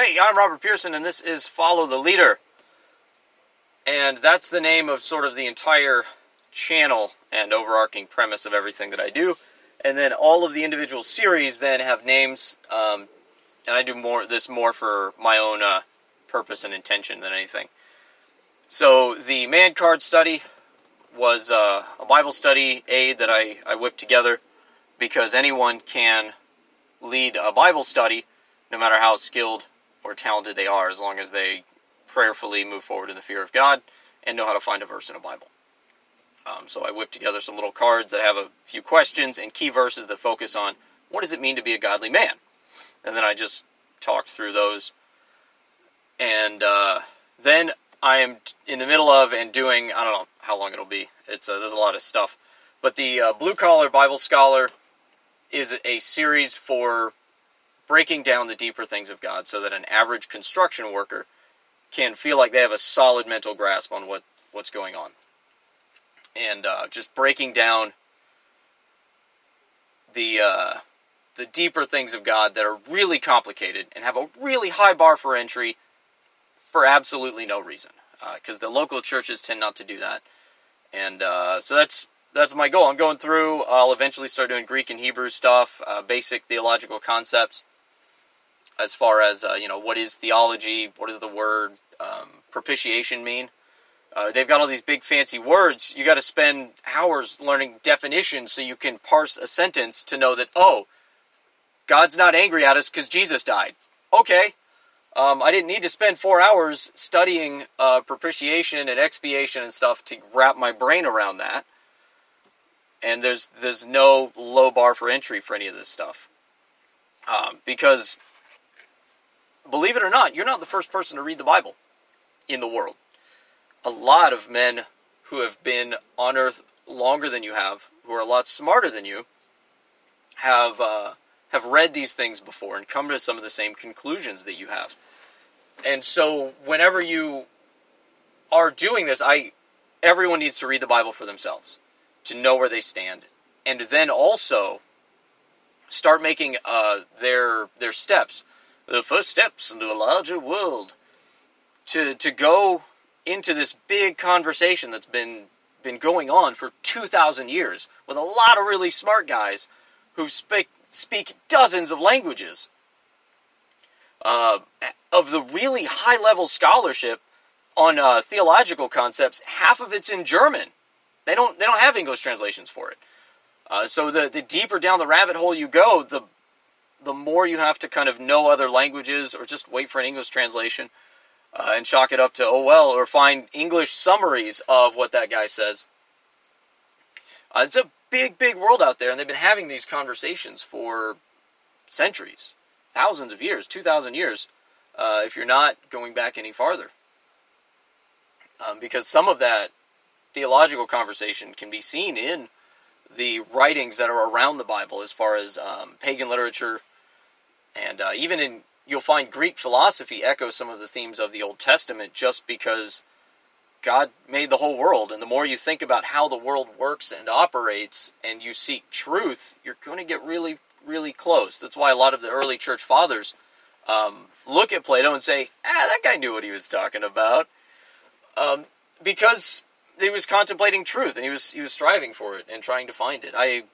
Hey, I'm Robert Pearson, and this is Follow the Leader. And that's the name of sort of the entire channel and overarching premise of everything that I do. And then all of the individual series then have names, um, and I do more this more for my own uh, purpose and intention than anything. So the man card study was uh, a Bible study aid that I, I whipped together because anyone can lead a Bible study, no matter how skilled or talented they are, as long as they prayerfully move forward in the fear of God and know how to find a verse in a Bible. Um, so I whipped together some little cards that have a few questions and key verses that focus on what does it mean to be a godly man, and then I just talked through those. And uh, then I am in the middle of and doing I don't know how long it'll be. It's uh, there's a lot of stuff, but the uh, Blue Collar Bible Scholar is a series for breaking down the deeper things of God, so that an average construction worker can feel like they have a solid mental grasp on what what's going on, and uh, just breaking down the uh, the deeper things of God that are really complicated and have a really high bar for entry for absolutely no reason. Because uh, the local churches tend not to do that, and uh, so that's that's my goal. I'm going through. I'll eventually start doing Greek and Hebrew stuff, uh, basic theological concepts, as far as uh, you know, what is theology? What does the word um, propitiation mean? Uh, they've got all these big fancy words. You got to spend hours learning definitions so you can parse a sentence to know that oh, God's not angry at us because Jesus died. Okay, um, I didn't need to spend four hours studying uh, propitiation and expiation and stuff to wrap my brain around that. And there's there's no low bar for entry for any of this stuff, um, because believe it or not, you're not the first person to read the Bible in the world. A lot of men who have been on Earth longer than you have, who are a lot smarter than you, have uh, have read these things before and come to some of the same conclusions that you have. And so whenever you are doing this, I everyone needs to read the Bible for themselves to know where they stand, and then also start making uh, their their steps, the first steps into a larger world, to to go into this big conversation that's been been going on for two thousand years with a lot of really smart guys who speak speak dozens of languages. Uh, of the really high level scholarship on uh, theological concepts, half of it's in German. They don't they don't have English translations for it. Uh, so the the deeper down the rabbit hole you go, the the more you have to kind of know other languages or just wait for an English translation uh, and chalk it up to oh well or find English summaries of what that guy says. Uh, it's a big, big world out there, and they've been having these conversations for centuries, thousands of years, 2,000 years, uh, if you're not going back any farther. Um, because some of that theological conversation can be seen in the writings that are around the Bible, as far as um, pagan literature, and uh, even in you'll find Greek philosophy echo some of the themes of the Old Testament, just because God made the whole world, and the more you think about how the world works and operates, and you seek truth, you're going to get really, really close. That's why a lot of the early church fathers um, look at Plato and say, "Ah, that guy knew what he was talking about," um, because he was contemplating truth and he was he was striving for it and trying to find it. I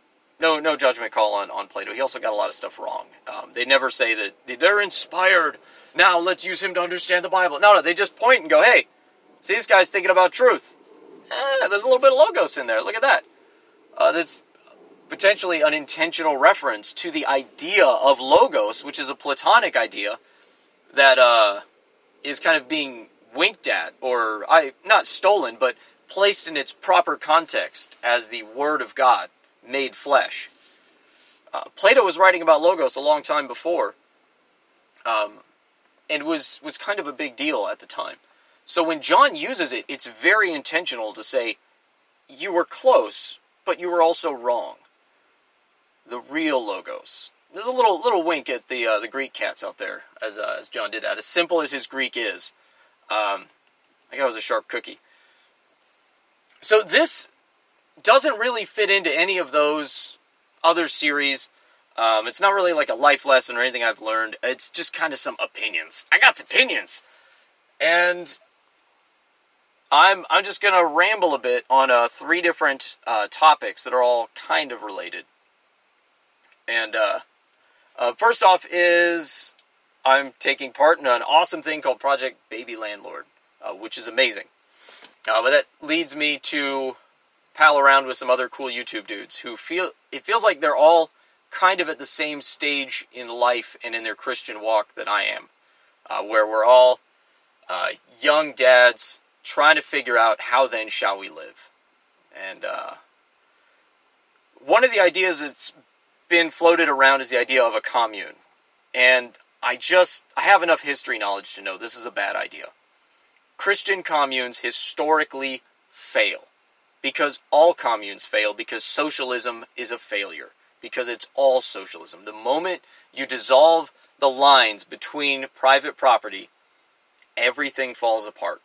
no no judgment call on on Plato. He also got a lot of stuff wrong. Um, they never say that they're inspired. Now let's use him to understand the Bible. No, no, they just point and go, "Hey." See, this guy's thinking about truth. Eh, there's a little bit of logos in there. Look at that. Uh, that's potentially an intentional reference to the idea of logos, which is a Platonic idea that uh, is kind of being winked at, or I not stolen, but placed in its proper context as the Word of God made flesh. Uh, Plato was writing about logos a long time before, um, and was was kind of a big deal at the time. So when John uses it, it's very intentional to say, you were close, but you were also wrong. The real logos. There's a little little wink at the uh, the Greek cats out there as uh, as John did that. As simple as his Greek is, um, I was a sharp cookie. So this doesn't really fit into any of those other series. Um, it's not really like a life lesson or anything I've learned. It's just kind of some opinions. I got some opinions, and I'm I'm just gonna ramble a bit on uh, three different uh, topics that are all kind of related. And uh, uh, first off is I'm taking part in an awesome thing called Project Baby Landlord, uh, which is amazing. Uh, but that leads me to pal around with some other cool YouTube dudes who feel it feels like they're all kind of at the same stage in life and in their Christian walk that I am, uh, where we're all uh, young dads trying to figure out how then shall we live. And uh, one of the ideas that's been floated around is the idea of a commune. And I just I have enough history knowledge to know this is a bad idea. Christian communes historically fail because all communes fail because socialism is a failure because it's all socialism. The moment you dissolve the lines between private property, everything falls apart.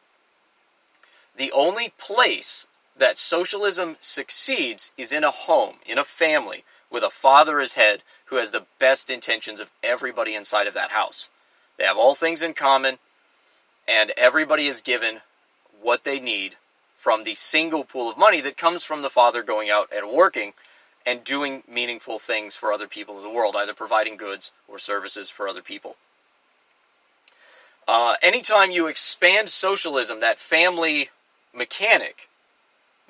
The only place that socialism succeeds is in a home, in a family, with a father as head who has the best intentions of everybody inside of that house. They have all things in common, and everybody is given what they need from the single pool of money that comes from the father going out and working and doing meaningful things for other people in the world, either providing goods or services for other people. Uh, anytime you expand socialism, that family mechanic,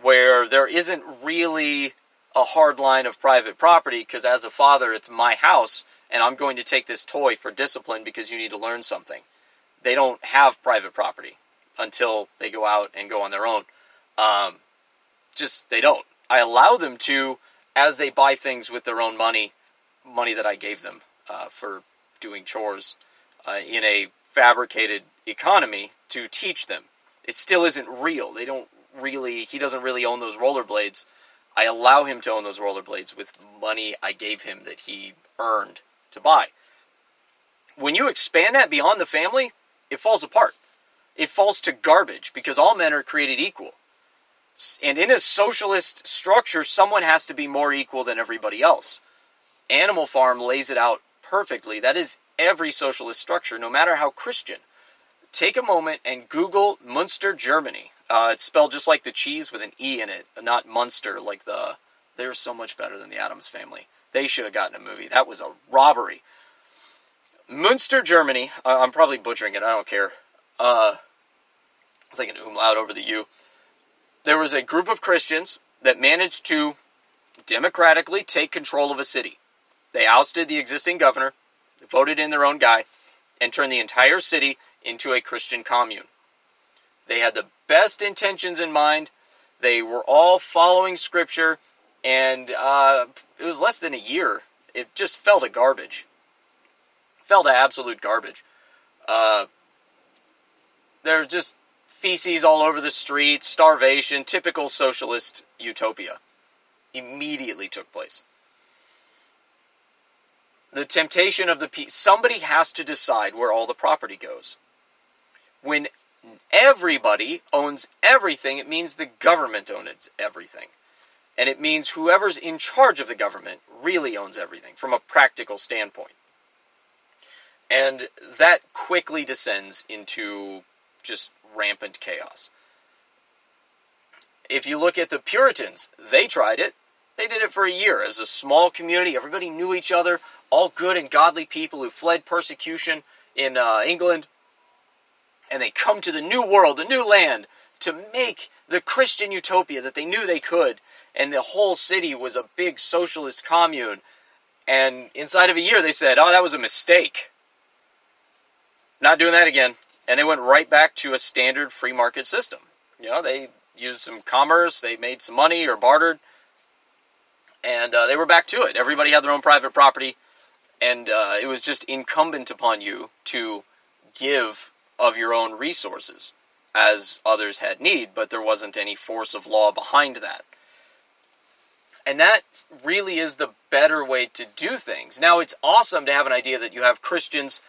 where there isn't really a hard line of private property, because as a father, it's my house, and I'm going to take this toy for discipline because you need to learn something. They don't have private property until they go out and go on their own. Um, just, they don't. I allow them to as they buy things with their own money, money that I gave them uh, for doing chores uh, in a fabricated economy to teach them. It still isn't real. They don't really, he doesn't really own those rollerblades. I allow him to own those rollerblades with money I gave him that he earned to buy. When you expand that beyond the family, it falls apart. It falls to garbage because all men are created equal. And in a socialist structure, someone has to be more equal than everybody else. Animal Farm lays it out perfectly. That is every socialist structure, no matter how Christian. Take a moment and Google Munster, Germany. Uh, it's spelled just like the cheese with an E in it, not Munster, like the. They're so much better than the Addams family. They should have gotten a movie. That was a robbery. Munster, Germany. I'm probably butchering it. I don't care. Uh, it's like an umlaut over the U there was a group of Christians that managed to democratically take control of a city. They ousted the existing governor, voted in their own guy, and turned the entire city into a Christian commune. They had the best intentions in mind. They were all following scripture, and uh, it was less than a year. It just fell to garbage. Fell to absolute garbage. Uh, there's just feces all over the streets, starvation, typical socialist utopia immediately took place. The temptation of the pe- somebody has to decide where all the property goes. When everybody owns everything, it means the government owns everything. And it means whoever's in charge of the government really owns everything from a practical standpoint. And that quickly descends into just rampant chaos. If you look at the Puritans, they tried it. They did it for a year as a small community. Everybody knew each other, all good and godly people who fled persecution in uh, England. And they come to the new world, the new land, to make the Christian utopia that they knew they could. And the whole city was a big socialist commune. And inside of a year, they said, oh, that was a mistake. Not doing that again and they went right back to a standard free market system. You know, they used some commerce, they made some money or bartered, and uh, they were back to it. Everybody had their own private property, and uh, it was just incumbent upon you to give of your own resources as others had need, but there wasn't any force of law behind that. And that really is the better way to do things. Now, it's awesome to have an idea that you have Christians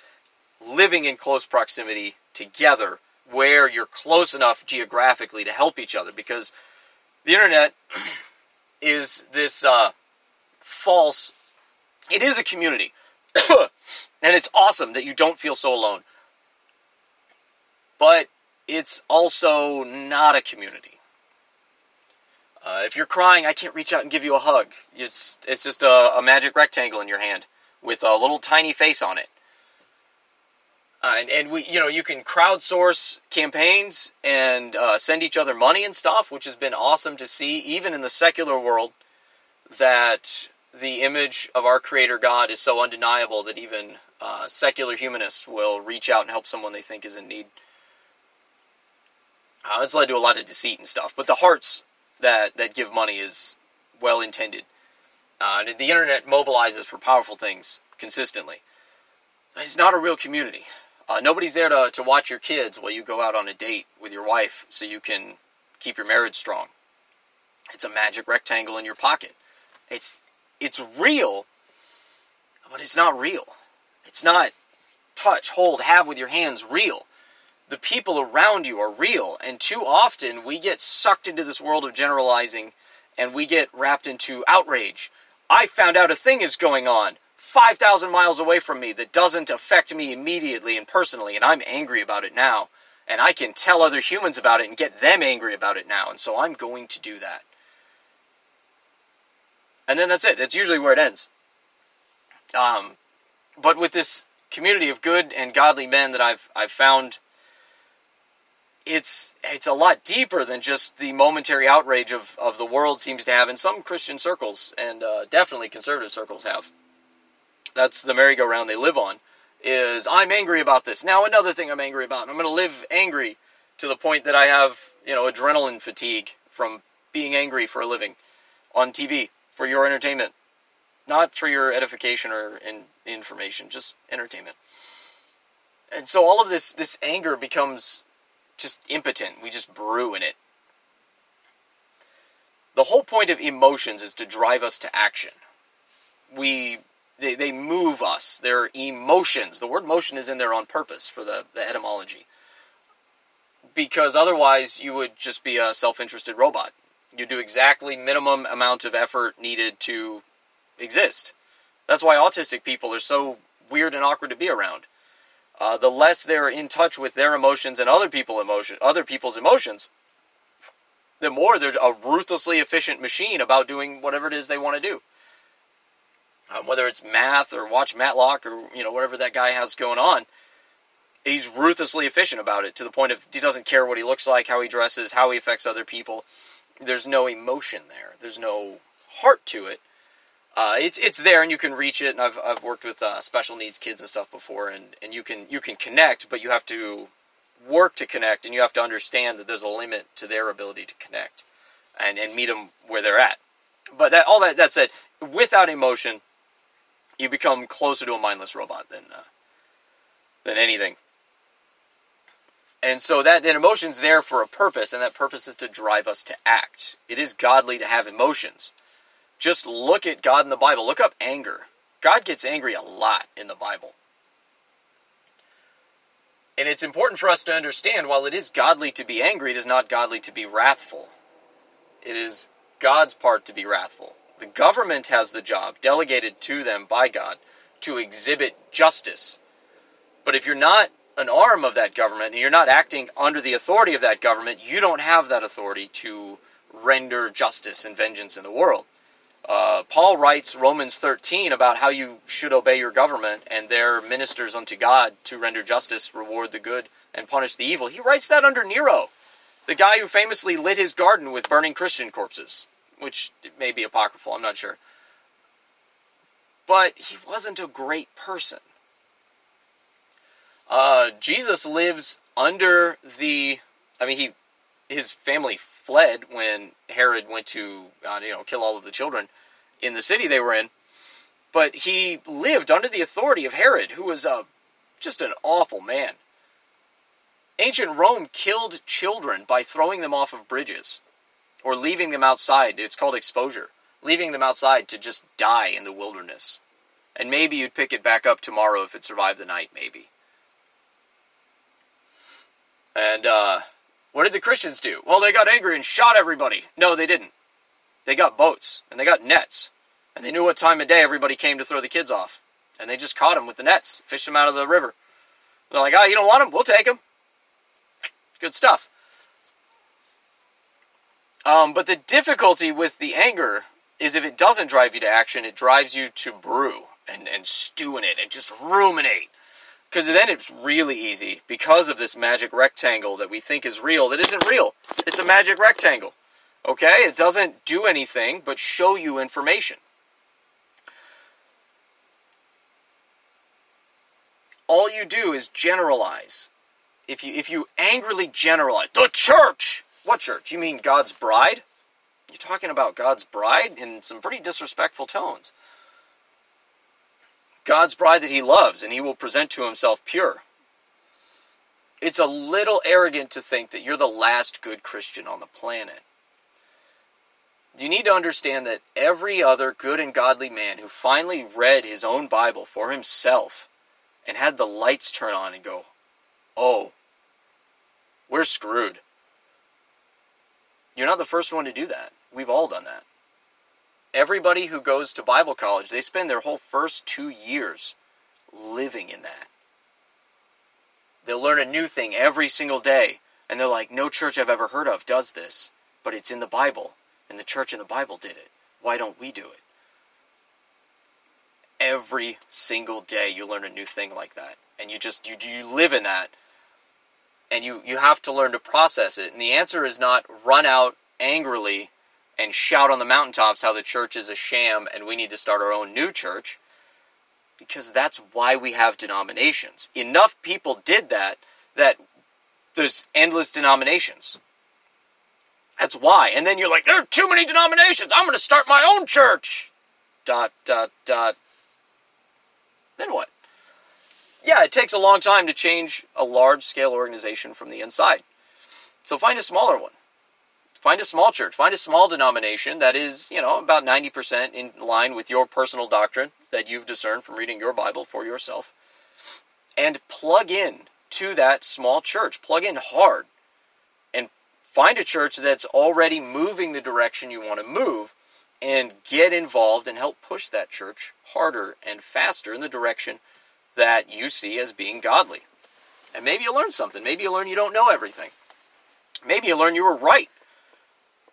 living in close proximity together where you're close enough geographically to help each other because the internet is this uh, false It is a community. and it's awesome that you don't feel so alone. But it's also not a community. Uh, if you're crying, I can't reach out and give you a hug. It's it's just a, a magic rectangle in your hand with a little tiny face on it. Uh, and, and we, you know, you can crowdsource campaigns and uh, send each other money and stuff, which has been awesome to see, even in the secular world, that the image of our Creator God is so undeniable that even uh, secular humanists will reach out and help someone they think is in need. Uh, it's led to a lot of deceit and stuff, but the hearts that that give money is well intended. Uh, the internet mobilizes for powerful things consistently. It's not a real community. Uh, nobody's there to, to watch your kids while you go out on a date with your wife so you can keep your marriage strong. It's a magic rectangle in your pocket. It's it's real, but it's not real. It's not touch, hold, have with your hands real. The people around you are real, and too often we get sucked into this world of generalizing and we get wrapped into outrage. I found out a thing is going on 5,000 miles away from me that doesn't affect me immediately and personally, and I'm angry about it now. And I can tell other humans about it and get them angry about it now, and so I'm going to do that and then that's it. That's usually where it ends. Um, but with this community of good and godly men that I've I've found, it's it's a lot deeper than just the momentary outrage of, of the world seems to have in some Christian circles and uh, definitely conservative circles have. That's the merry-go-round they live on. Is I'm angry about this. Now another thing I'm angry about. I'm going to live angry to the point that I have you know adrenaline fatigue from being angry for a living on TV for your entertainment, not for your edification or in, information, just entertainment. And so all of this this anger becomes just impotent. We just brew in it. The whole point of emotions is to drive us to action. We they, they move us. They're emotions. The word motion is in there on purpose for the, the etymology. Because otherwise you would just be a self-interested robot. You do exactly minimum amount of effort needed to exist. That's why autistic people are so weird and awkward to be around. Uh, the less they're in touch with their emotions and other people emotion, other people's emotions, the more they're a ruthlessly efficient machine about doing whatever it is they want to do. Um, whether it's math or watch Matlock or you know whatever that guy has going on, he's ruthlessly efficient about it to the point of he doesn't care what he looks like, how he dresses, how he affects other people there's no emotion there. There's no heart to it. Uh, it's it's there and you can reach it. And I've I've worked with uh, special needs kids and stuff before, and, and you can you can connect, but you have to work to connect, and you have to understand that there's a limit to their ability to connect, and and meet them where they're at. But that all that that said, without emotion, you become closer to a mindless robot than uh, than anything. And so that, that emotion's there for a purpose, and that purpose is to drive us to act. It is godly to have emotions. Just look at God in the Bible. Look up anger. God gets angry a lot in the Bible. And it's important for us to understand while it is godly to be angry, it is not godly to be wrathful. It is God's part to be wrathful. The government has the job, delegated to them by God, to exhibit justice. But if you're not an arm of that government and you're not acting under the authority of that government, you don't have that authority to render justice and vengeance in the world. Uh, Paul writes Romans 13 about how you should obey your government and their ministers unto God to render justice, reward the good, and punish the evil. He writes that under Nero, the guy who famously lit his garden with burning Christian corpses, which may be apocryphal, I'm not sure. But he wasn't a great person. Uh, Jesus lives under the. I mean, he his family fled when Herod went to uh, you know kill all of the children in the city they were in, but he lived under the authority of Herod, who was a just an awful man. Ancient Rome killed children by throwing them off of bridges or leaving them outside. It's called exposure. Leaving them outside to just die in the wilderness. And maybe you'd pick it back up tomorrow if it survived the night, maybe. And uh, what did the Christians do? Well, they got angry and shot everybody. No, they didn't. They got boats and they got nets And they knew what time of day everybody came to throw the kids off. And they just caught them with the nets, fished them out of the river. They're like, oh, you don't want them? We'll take them. Good stuff. Um, but the difficulty with the anger is if it doesn't drive you to action, it drives you to brew and, and stew in it and just ruminate. Because then it's really easy because of this magic rectangle that we think is real that isn't real. It's a magic rectangle. Okay? It doesn't do anything but show you information. All you do is generalize. If you if you angrily generalize the church, what church? You mean God's bride? You're talking about God's bride in some pretty disrespectful tones. God's bride that he loves and he will present to himself pure. It's a little arrogant to think that you're the last good Christian on the planet. You need to understand that every other good and godly man who finally read his own Bible for himself and had the lights turn on and go, oh, we're screwed. You're not the first one to do that. We've all done that. Everybody who goes to Bible college, they spend their whole first two years living in that. They'll learn a new thing every single day, and they're like, no church I've ever heard of does this, but it's in the Bible, and the church in the Bible did it. Why don't we do it? Every single day you learn a new thing like that, and you just you you live in that, and you you have to learn to process it. And the answer is not run out angrily and shout on the mountaintops how the church is a sham and we need to start our own new church because that's why we have denominations. Enough people did that that there's endless denominations. That's why. And then you're like, there are too many denominations. I'm going to start my own church. Dot, dot, dot. Then what? Yeah, it takes a long time to change a large scale organization from the inside. So find a smaller one. Find a small church. Find a small denomination that is, you know, about 90% in line with your personal doctrine that you've discerned from reading your Bible for yourself. And plug in to that small church. Plug in hard. And find a church that's already moving the direction you want to move and get involved and help push that church harder and faster in the direction that you see as being godly. And maybe you learn something. Maybe you learn you don't know everything. Maybe you learn you were right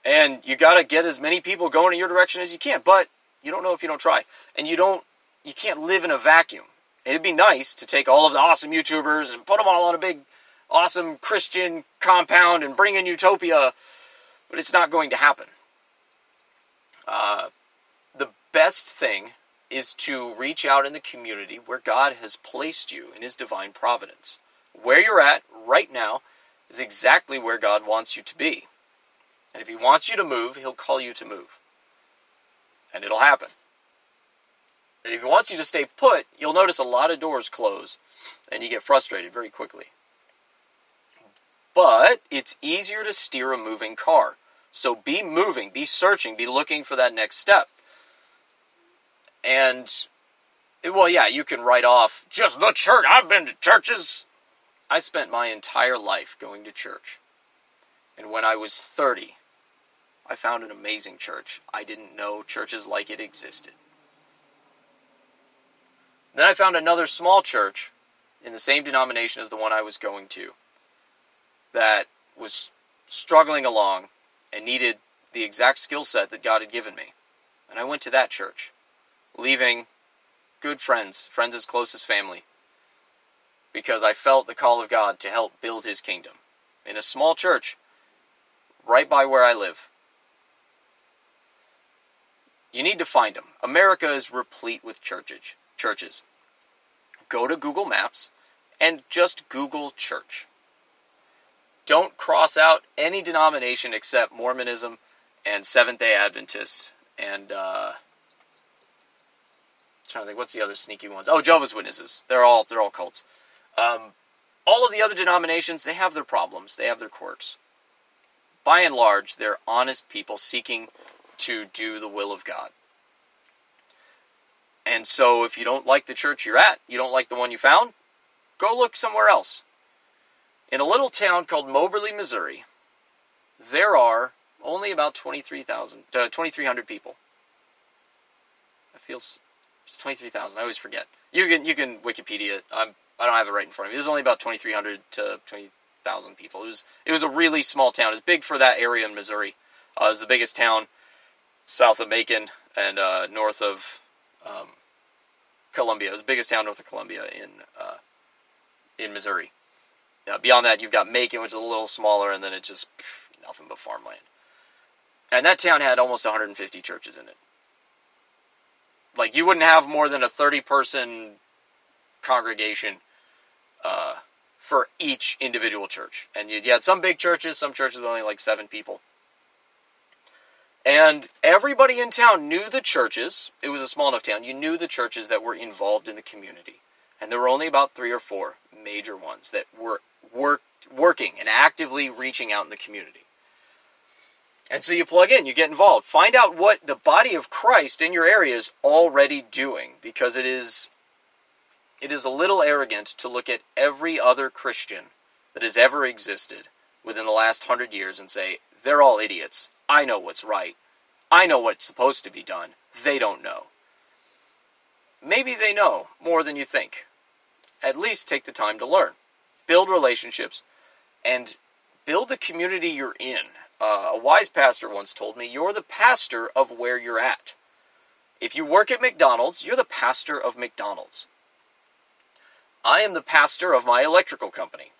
and you got to get as many people going in your direction as you can. But you don't know if you don't try, and you don't. You can't live in a vacuum. It'd be nice to take all of the awesome YouTubers and put them all on a big, awesome Christian compound and bring in utopia, but it's not going to happen. Uh, the best thing is to reach out in the community where God has placed you in His divine providence. Where you're at right now is exactly where God wants you to be. And if he wants you to move, he'll call you to move. And it'll happen. And if he wants you to stay put, you'll notice a lot of doors close and you get frustrated very quickly. But it's easier to steer a moving car. So be moving, be searching, be looking for that next step. And, well, yeah, you can write off just the church. I've been to churches. I spent my entire life going to church. And when I was 30, I found an amazing church. I didn't know churches like it existed. Then I found another small church in the same denomination as the one I was going to that was struggling along and needed the exact skill set that God had given me. And I went to that church, leaving good friends, friends as close as family, because I felt the call of God to help build his kingdom in a small church right by where I live. You need to find them. America is replete with churches. Churches. Go to Google Maps and just Google church. Don't cross out any denomination except Mormonism and Seventh Day Adventists and uh, trying to think what's the other sneaky ones. Oh, Jehovah's Witnesses. They're all they're all cults. Um, all of the other denominations they have their problems. They have their quirks. By and large, they're honest people seeking to do the will of God. And so if you don't like the church you're at, you don't like the one you found, go look somewhere else. In a little town called Moberly, Missouri, there are only about 23,000 uh, 2300 people. feels twenty three thousand. I always forget. You can you can Wikipedia. I'm I don't have it right in front of me. It was only about twenty three hundred to twenty thousand people. It was it was a really small town. It's big for that area in Missouri. Uh, it was the biggest town south of Macon and uh, north of um, Columbia. It was the biggest town north of Columbia in uh, in Missouri. Uh, beyond that, you've got Macon, which is a little smaller, and then it's just pff, nothing but farmland. And that town had almost 150 churches in it. Like you wouldn't have more than a 30 person congregation uh, for each individual church. And you, had some big churches, some churches with only like seven people. And everybody in town knew the churches. It was a small enough town. You knew the churches that were involved in the community. And there were only about three or four major ones that were work, working and actively reaching out in the community. And so you plug in, you get involved. Find out what the body of Christ in your area is already doing because it is it is a little arrogant to look at every other Christian that has ever existed within the last hundred years and say, they're all idiots. I know what's right. I know what's supposed to be done. They don't know. Maybe they know more than you think. At least take the time to learn. Build relationships and build the community you're in. Uh, a wise pastor once told me, You're the pastor of where you're at. If you work at McDonald's, you're the pastor of McDonald's. I am the pastor of my electrical company.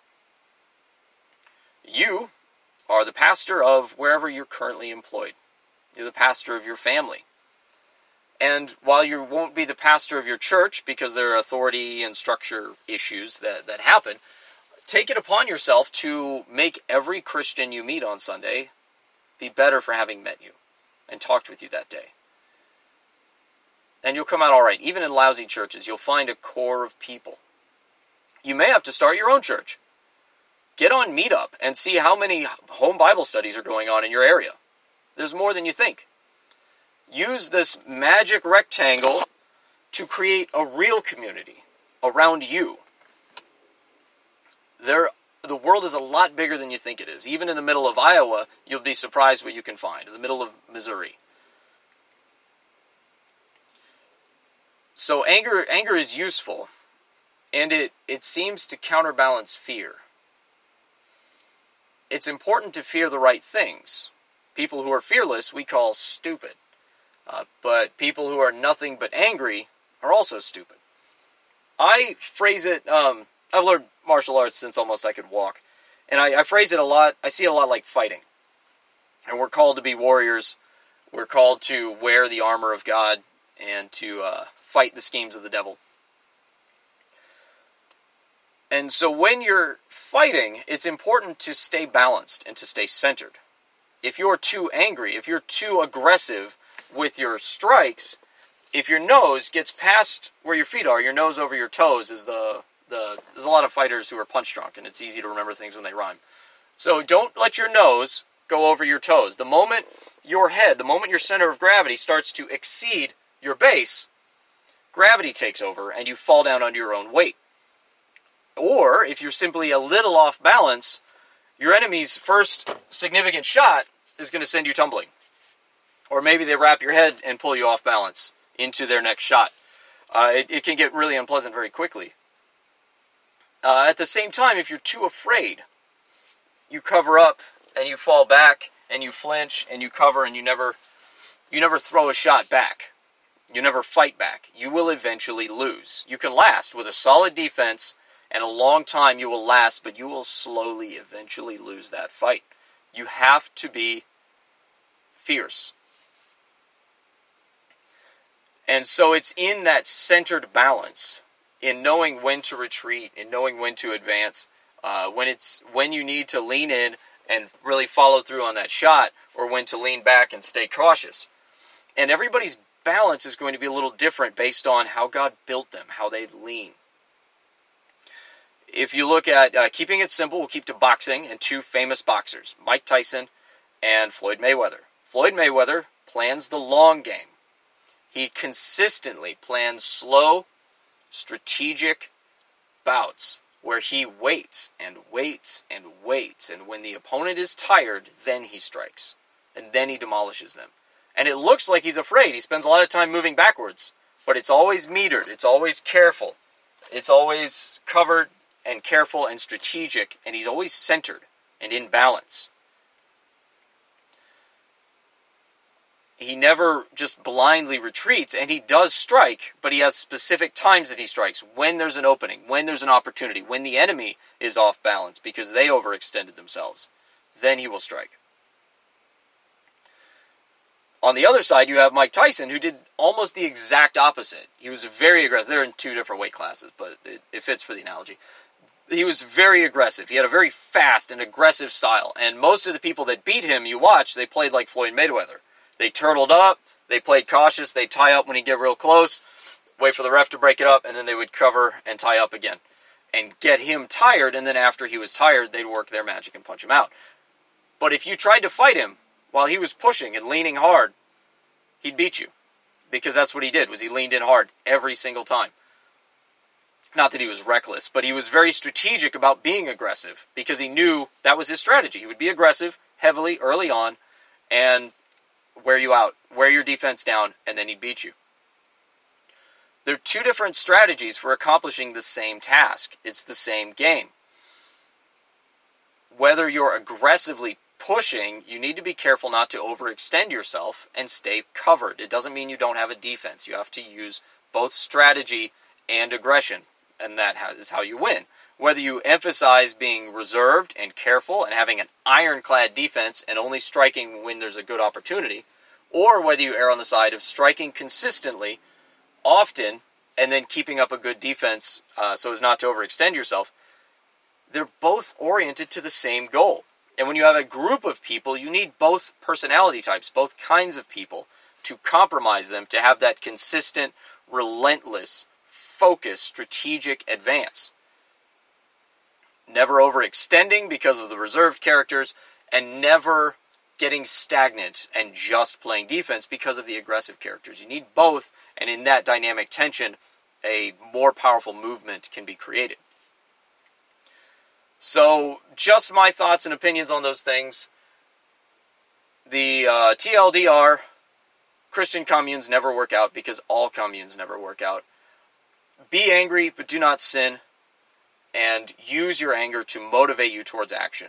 You are the pastor of wherever you're currently employed. You're the pastor of your family. And while you won't be the pastor of your church because there are authority and structure issues that, that happen, take it upon yourself to make every Christian you meet on Sunday be better for having met you and talked with you that day. And you'll come out all right. Even in lousy churches, you'll find a core of people you may have to start your own church. Get on Meetup and see how many home Bible studies are going on in your area. There's more than you think. Use this magic rectangle to create a real community around you. There, the world is a lot bigger than you think it is. Even in the middle of Iowa, you'll be surprised what you can find. In the middle of Missouri. So anger, anger is useful and it, it seems to counterbalance fear. It's important to fear the right things. People who are fearless we call stupid. Uh, but people who are nothing but angry are also stupid. I phrase it, um, I've learned martial arts since almost I could walk. And I, I phrase it a lot, I see it a lot like fighting. And we're called to be warriors. We're called to wear the armor of God and to uh, fight the schemes of the devil. And so when you're fighting, it's important to stay balanced and to stay centered. If you're too angry, if you're too aggressive with your strikes, if your nose gets past where your feet are, your nose over your toes is the the there's a lot of fighters who are punch drunk and it's easy to remember things when they rhyme. So don't let your nose go over your toes. The moment your head, the moment your center of gravity starts to exceed your base, gravity takes over and you fall down under your own weight. Or if you're simply a little off balance, your enemy's first significant shot is going to send you tumbling. Or maybe they wrap your head and pull you off balance into their next shot. Uh, it, it, can get really unpleasant very quickly. Uh, at the same time, if you're too afraid, you cover up and you fall back and you flinch and you cover and you never you never throw a shot back. You never fight back. You will eventually lose. You can last with a solid defense and a long time you will last, but you will slowly eventually lose that fight. You have to be fierce. And so it's in that centered balance, in knowing when to retreat, in knowing when to advance, uh, when it's when you need to lean in and really follow through on that shot, or when to lean back and stay cautious. And everybody's balance is going to be a little different based on how God built them, how they lean if you look at uh, keeping it simple, we'll keep to boxing and two famous boxers, Mike Tyson and Floyd Mayweather. Floyd Mayweather plans the long game. He consistently plans slow, strategic bouts where he waits and waits and waits. And when the opponent is tired, then he strikes. And then he demolishes them. And it looks like he's afraid. He spends a lot of time moving backwards. but it's always metered, it's always careful, it's always covered and careful and strategic, and he's always centered and in balance. He never just blindly retreats, and he does strike, but he has specific times that he strikes when there's an opening, when there's an opportunity, when the enemy is off balance because they overextended themselves. Then he will strike. On the other side, you have Mike Tyson, who did almost the exact opposite. He was very aggressive. They're in two different weight classes, but it, it fits for the analogy he was very aggressive. He had a very fast and aggressive style. And most of the people that beat him, you watch, they played like Floyd Mayweather. They turtled up, they played cautious, they tie up when he get real close, wait for the ref to break it up, and then they would cover and tie up again. And get him tired, and then after he was tired, they'd work their magic and punch him out. But if you tried to fight him while he was pushing and leaning hard, he'd beat you. Because that's what he did, was he leaned in hard every single time not that he was reckless, but he was very strategic about being aggressive because he knew that was his strategy. He would be aggressive heavily early on and wear you out, wear your defense down, and then he'd beat you. There are two different strategies for accomplishing the same task. It's the same game. Whether you're aggressively pushing, you need to be careful not to overextend yourself and stay covered. It doesn't mean you don't have a defense. You have to use both strategy and aggression and that is how you win. Whether you emphasize being reserved and careful and having an ironclad defense and only striking when there's a good opportunity, or whether you err on the side of striking consistently, often, and then keeping up a good defense uh, so as not to overextend yourself, they're both oriented to the same goal. And when you have a group of people, you need both personality types, both kinds of people, to compromise them to have that consistent, relentless focused strategic advance. Never overextending because of the reserved characters, and never getting stagnant and just playing defense because of the aggressive characters. You need both, and in that dynamic tension, a more powerful movement can be created. So, just my thoughts and opinions on those things. The uh, TLDR, Christian communes never work out because all communes never work out be angry, but do not sin, and use your anger to motivate you towards action.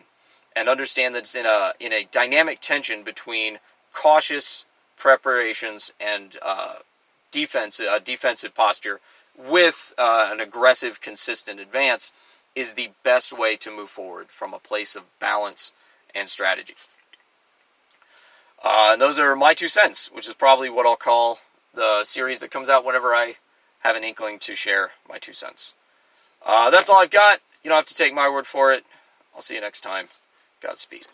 And understand that it's in a in a dynamic tension between cautious preparations and uh, defense defensive posture with uh, an aggressive, consistent advance is the best way to move forward from a place of balance and strategy. Uh, and those are my two cents, which is probably what I'll call the series that comes out whenever I have an inkling to share my two cents. Uh, that's all I've got. You don't have to take my word for it. I'll see you next time. Godspeed.